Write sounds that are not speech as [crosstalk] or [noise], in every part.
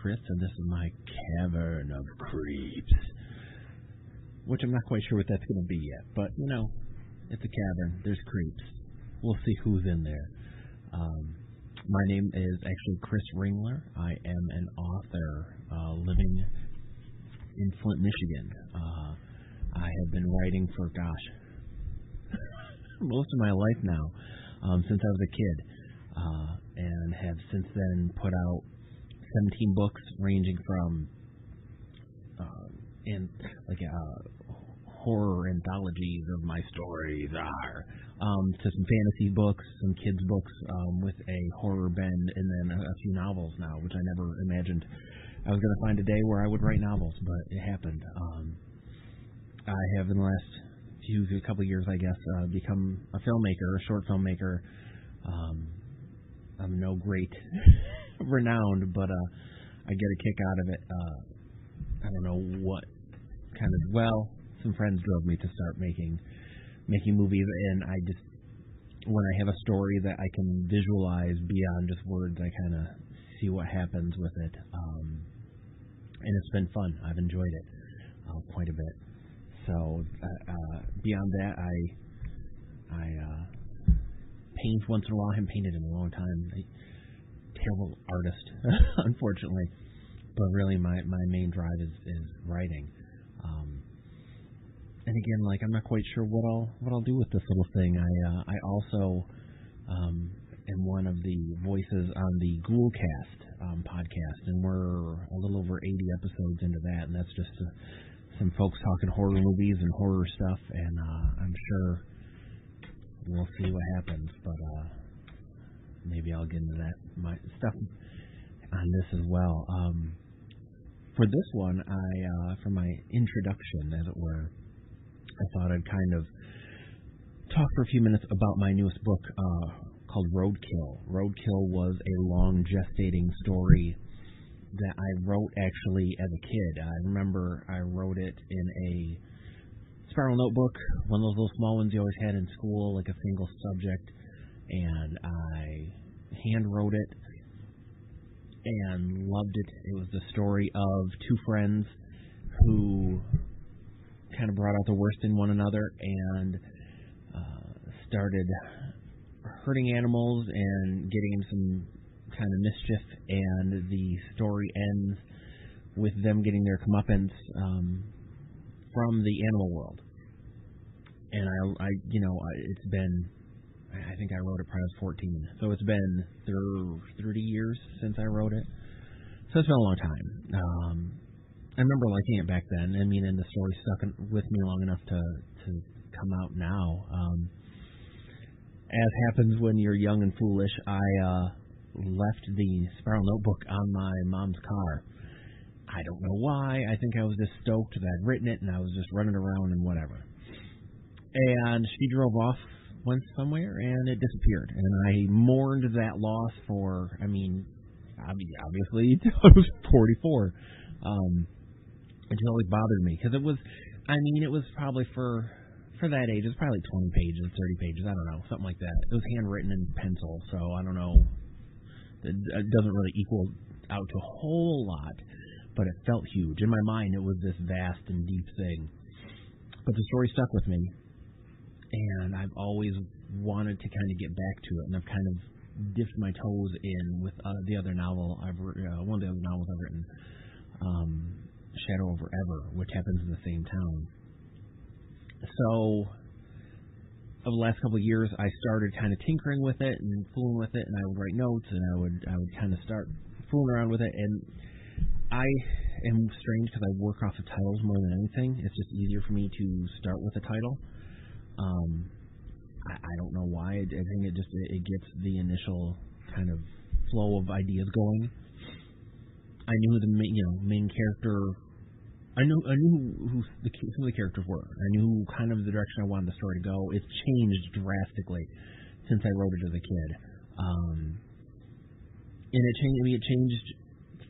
Chris, and this is my Cavern of Creeps. Which I'm not quite sure what that's going to be yet, but you know, it's a cavern. There's creeps. We'll see who's in there. Um, my name is actually Chris Ringler. I am an author uh, living in Flint, Michigan. Uh, I have been writing for, gosh, [laughs] most of my life now, um, since I was a kid, uh, and have since then put out 17 books ranging from uh, in like uh, horror anthologies of my stories are um, to some fantasy books, some kids books um, with a horror bend, and then a, a few novels now, which I never imagined I was going to find a day where I would write novels, but it happened. Um, I have in the last few a couple years, I guess, uh, become a filmmaker, a short filmmaker. Um, I'm no great renowned, but uh, I get a kick out of it. Uh, I don't know what kind of well, some friends drove me to start making making movies, and I just when I have a story that I can visualize beyond just words, I kind of see what happens with it. Um, and it's been fun. I've enjoyed it uh, quite a bit. So uh, uh, beyond that, I I uh, paint once in a while. I haven't painted in a long time. I, terrible artist, [laughs] unfortunately. But really, my my main drive is is writing. Um, and again, like I'm not quite sure what I'll what I'll do with this little thing. I uh, I also um, am one of the voices on the Ghoulcast um, podcast, and we're a little over 80 episodes into that, and that's just uh, some folks talking horror movies and horror stuff, and uh, I'm sure we'll see what happens, but uh, maybe I'll get into that my stuff on this as well. Um, for this one, I uh, for my introduction, as it were, I thought I'd kind of talk for a few minutes about my newest book, uh, called Roadkill. Roadkill was a long gestating story that I wrote actually as a kid. I remember I wrote it in a spiral notebook, one of those little small ones you always had in school, like a single subject, and I hand wrote it and loved it. It was the story of two friends who kind of brought out the worst in one another and uh, started hurting animals and getting in some kind of mischief, and the story ends with them getting their comeuppance um, from the animal world. And I, I, you know, it's been, I think I wrote it probably I was 14, so it's been 30 years since I wrote it. So it's been a long time. Um, I remember liking it back then. I mean, and the story stuck with me long enough to to come out now. Um, as happens when you're young and foolish, I uh, left the Spiral Notebook on my mom's car. I don't know why. I think I was just stoked that I'd written it and I was just running around and whatever. And she drove off, went somewhere, and it disappeared. And I mourned that loss for, I mean, obviously, [laughs] I was 44. Um, it always bothered me because it was, I mean, it was probably for for that age, it's probably 20 pages, 30 pages, I don't know, something like that. It was handwritten in pencil, so I don't know. It, it doesn't really equal out to a whole lot, but it felt huge. In my mind, it was this vast and deep thing. But the story stuck with me, and I've always wanted to kind of get back to it, and I've kind of dipped my toes in with uh, the other novel I've uh, one of the other novels I've written, um, Shadow Over Ever, which happens in the same town so over the last couple of years, I started kind of tinkering with it and fooling with it, and I would write notes, and I would I would kind of start fooling around with it, and I am strange because I work off of titles more than anything. It's just easier for me to start with a title. Um, I, I don't know why. I, think it just it, it gets the initial kind of flow of ideas going. I knew the main, you know main character I knew I knew who, who the, some of the characters were. I knew kind of the direction I wanted the story to go. It's changed drastically since I wrote it as a kid, um, and it changed. I mean, it changed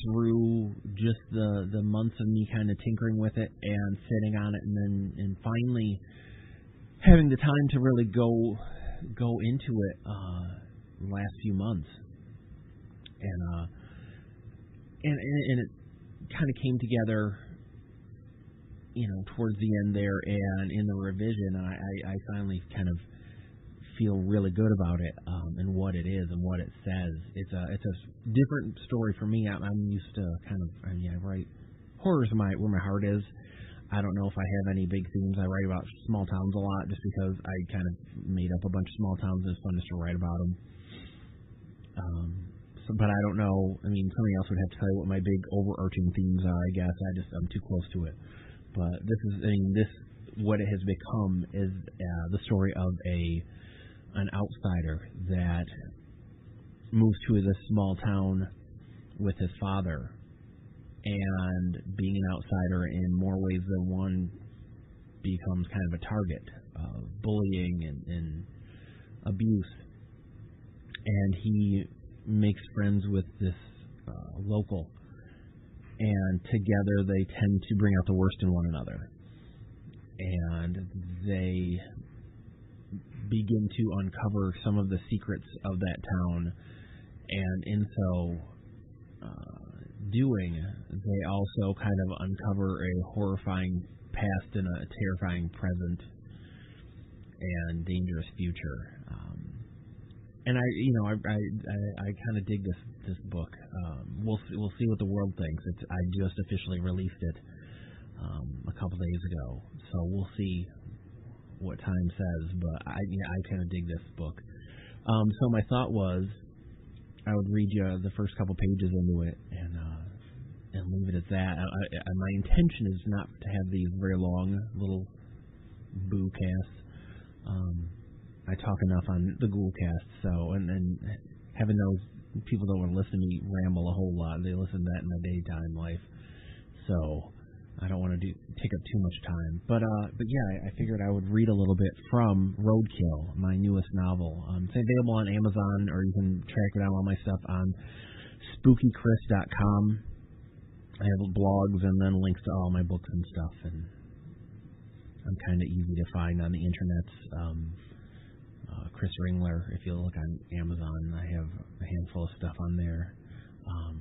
through just the the months of me kind of tinkering with it and sitting on it, and then and finally having the time to really go go into it uh, last few months, and uh, and and, and it kind of came together you know towards the end there and in the revision I, I, I finally kind of feel really good about it um, and what it is and what it says. It's a it's a different story for me. I'm, I'm used to kind of I mean I write horror's my where my heart is. I don't know if I have any big themes. I write about small towns a lot just because I kind of made up a bunch of small towns and it's fun just to write about them. Um, so, but I don't know. I mean, somebody else would have to tell you what my big overarching themes are. I guess I just I'm too close to it. But this is I mean this what it has become is uh, the story of a an outsider that moves to this small town with his father and being an outsider in more ways than one becomes kind of a target of bullying and, and abuse. And he makes friends with this uh, local. And together they tend to bring out the worst in one another. And they begin to uncover some of the secrets of that town, and in so uh, doing, they also kind of uncover a horrifying past and a terrifying present and dangerous future. Um, and I, you know, I I, I, I kind of dig this this book. Um, we'll see, we'll see what the world thinks. It's I just officially released it um, a couple days ago, so we'll see what time says, but I I kind of dig this book. Um, so my thought was I would read you the first couple pages into it and uh, and leave it at that. I, I, my intention is not to have these very long little boo casts. Um, I talk enough on the Ghoul cast, so and and heaven knows people don't want to listen to me ramble a whole lot. They listen to that in my daytime life. So I don't want to do take up too much time, but uh, but yeah, I, I figured I would read a little bit from Roadkill, my newest novel. Um, it's available on Amazon, or you can track it down all my stuff on SpookyChris.com. I have blogs and then links to all my books and stuff, and I'm kind of easy to find on the internet. Um, uh, Chris Ringler, if you look on Amazon, I have a handful of stuff on there. Um,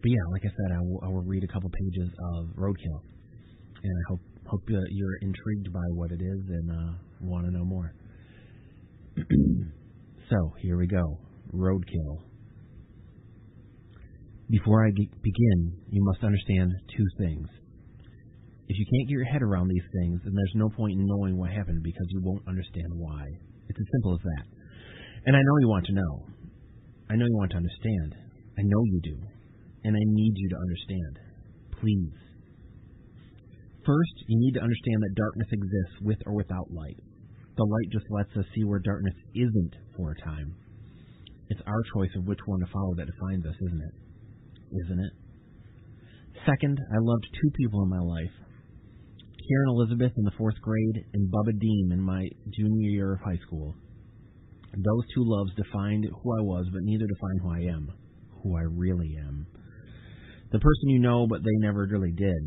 but yeah, like I said, I will, I will read a couple pages of Roadkill, and I hope hope uh, you're intrigued by what it is and uh, want to know more. [clears throat] so here we go, Roadkill. Before I begin, you must understand two things. If you can't get your head around these things, then there's no point in knowing what happened because you won't understand why. It's as simple as that. And I know you want to know. I know you want to understand. I know you do and I need you to understand. Please. First, you need to understand that darkness exists with or without light. The light just lets us see where darkness isn't for a time. It's our choice of which one to follow that defines us, isn't it? Isn't it? Second, I loved two people in my life Karen Elizabeth in the fourth grade and Bubba Dean in my junior year of high school. Those two loves defined who I was, but neither defined who I am, who I really am. The person you know, but they never really did.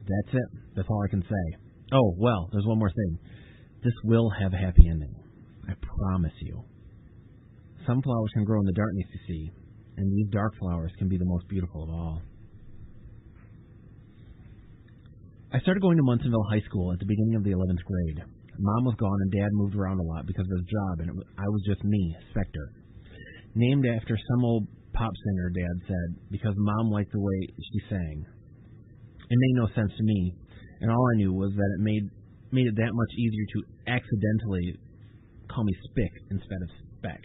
That's it. That's all I can say. Oh, well, there's one more thing. This will have a happy ending. I promise you. Some flowers can grow in the darkness, you see, and these dark flowers can be the most beautiful of all. I started going to Munsonville High School at the beginning of the 11th grade. Mom was gone and Dad moved around a lot because of his job, and was, I was just me, Spectre. Named after some old pop singer, Dad said, because Mom liked the way she sang. It made no sense to me, and all I knew was that it made made it that much easier to accidentally call me Spick instead of Speck.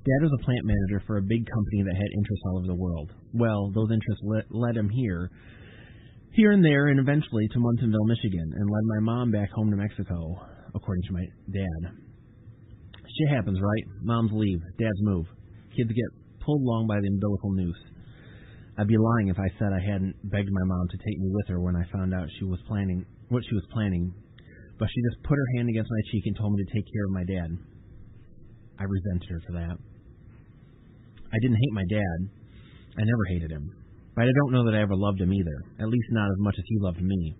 Dad was a plant manager for a big company that had interests all over the world. Well, those interests led, led him here, here and there, and eventually to Munsonville, Michigan, and led my mom back home to Mexico, according to my dad. Shit happens, right? Moms leave, dads move kids get pulled along by the umbilical noose. I'd be lying if I said I hadn't begged my mom to take me with her when I found out she was planning what she was planning, but she just put her hand against my cheek and told me to take care of my dad. I resented her for that. I didn't hate my dad. I never hated him. But I don't know that I ever loved him either, at least not as much as he loved me.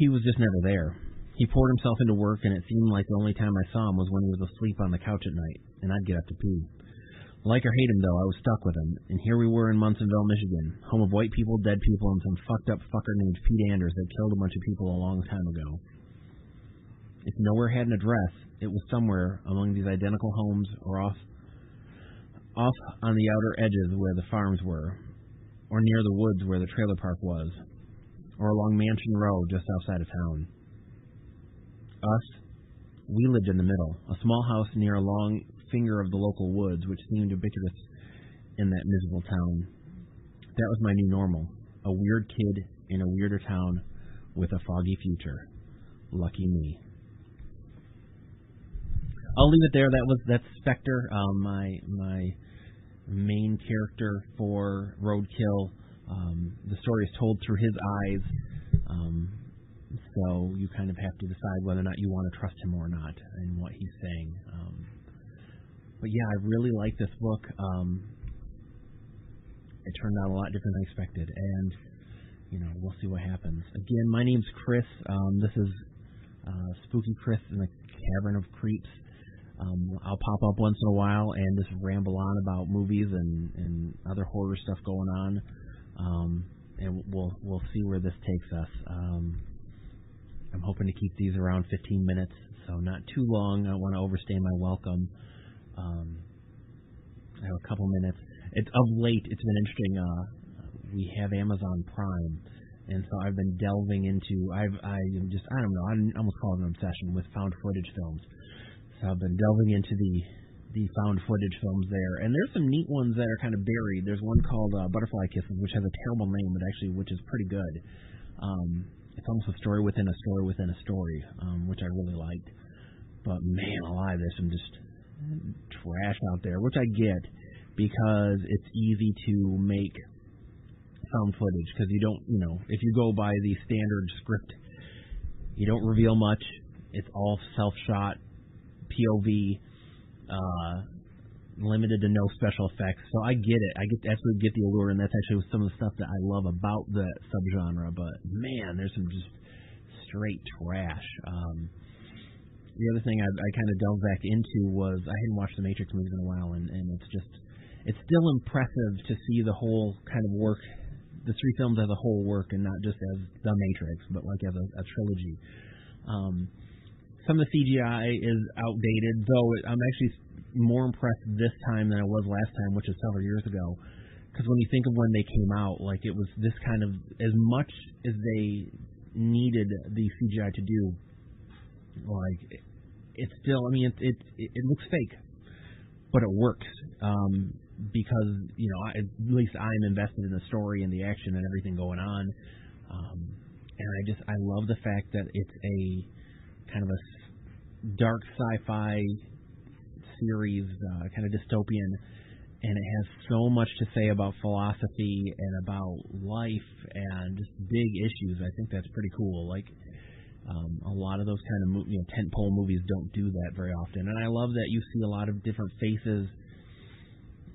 He was just never there. He poured himself into work, and it seemed like the only time I saw him was when he was asleep on the couch at night, and I'd get up to pee. Like or hate him, though, I was stuck with him. And here we were in Munsonville, Michigan, home of white people, dead people, and some fucked up fucker named Pete Anders that killed a bunch of people a long time ago. If nowhere had an address, it was somewhere among these identical homes or off off on the outer edges where the farms were, or near the woods where the trailer park was, or along Mansion Road just outside of town. Us, we lived in the middle, a small house near a long finger of the local woods, which seemed ubiquitous in that miserable town. That was my new normal, a weird kid in a weirder town with a foggy future. Lucky me. I'll leave it there. That was that's Spectre, um, my my main character for Roadkill. Um, the story is told through his eyes, um, so you kind of have to decide whether or not you want to trust him or not and what he's saying. Um, but yeah, I really like this book. Um, it turned out a lot different than I expected, and you know we'll see what happens. Again, my name's Chris. Um, this is uh, Spooky Chris in the Cavern of Creeps. Um, I'll pop up once in a while and just ramble on about movies and, and other horror stuff going on, um, and we'll we'll see where this takes us. Um, I'm hoping to keep these around 15 minutes, so not too long. I don't want to overstay my welcome. Um, I have a couple minutes. It's of late. It's been interesting. Uh, we have Amazon Prime, and so I've been delving into. I've I just I don't know. I almost call it an obsession with found footage films. I've been delving into the the found footage films there, and there's some neat ones that are kind of buried. There's one called uh, Butterfly Kisses, which has a terrible name, but actually which is pretty good. Um, it's almost a story within a story within a story, um, which I really liked. But man alive, there's some just trash out there, which I get because it's easy to make found footage because you don't, you know, if you go by the standard script, you don't reveal much. It's all self-shot, POV, uh, limited to no special effects. So I get it. I get absolutely get the allure, and that's actually some of the stuff that I love about the subgenre. But man, there's some just straight trash. Um, the other thing I, I kind of delved back into was I hadn't watched the Matrix movies in a while, and, and it's just it's still impressive to see the whole kind of work, the three films as a whole work, and not just as the Matrix, but like as a, a trilogy. Um, some of the CGI is outdated, though I'm actually more impressed this time than I was last time, which is several years ago. Because when you think of when they came out, like it was this kind of as much as they needed the CGI to do, like it's still. I mean, it it it looks fake, but it works um, because you know I, at least I'm invested in the story and the action and everything going on. Um, and I just I love the fact that it's a kind of a dark sci-fi series, uh, kind of dystopian, and it has so much to say about philosophy and about life and just big issues. I think that's pretty cool. Like um, a lot of those kind of mo- you know tentpole movies don't do that very often, and I love that you see a lot of different faces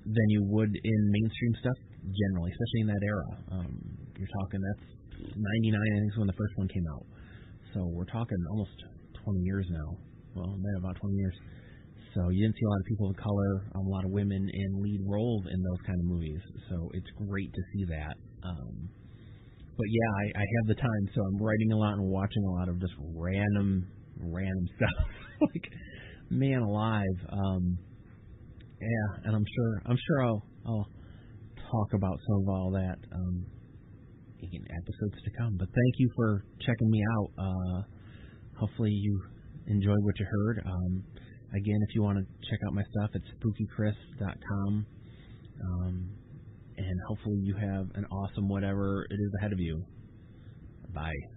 than you would in mainstream stuff generally, especially in that era. Um, you're talking that's '99, I think, is when the first one came out. So we're talking almost 20 years now. Well, been about 20 years. So you didn't see a lot of people of color, um, a lot of women in lead roles in those kind of movies. So it's great to see that. Um, but yeah, I, I have the time, so I'm writing a lot and watching a lot of just random, random [laughs] stuff. like, man alive. Um, yeah, and I'm sure, I'm sure I'll, I'll talk about some of all that um, in episodes to come. But thank you for checking me out. Uh, hopefully you enjoyed what you heard. Um, again, if you want to check out my stuff, it's spookychris.com. Um, and hopefully you have an awesome whatever it is ahead of you. Bye.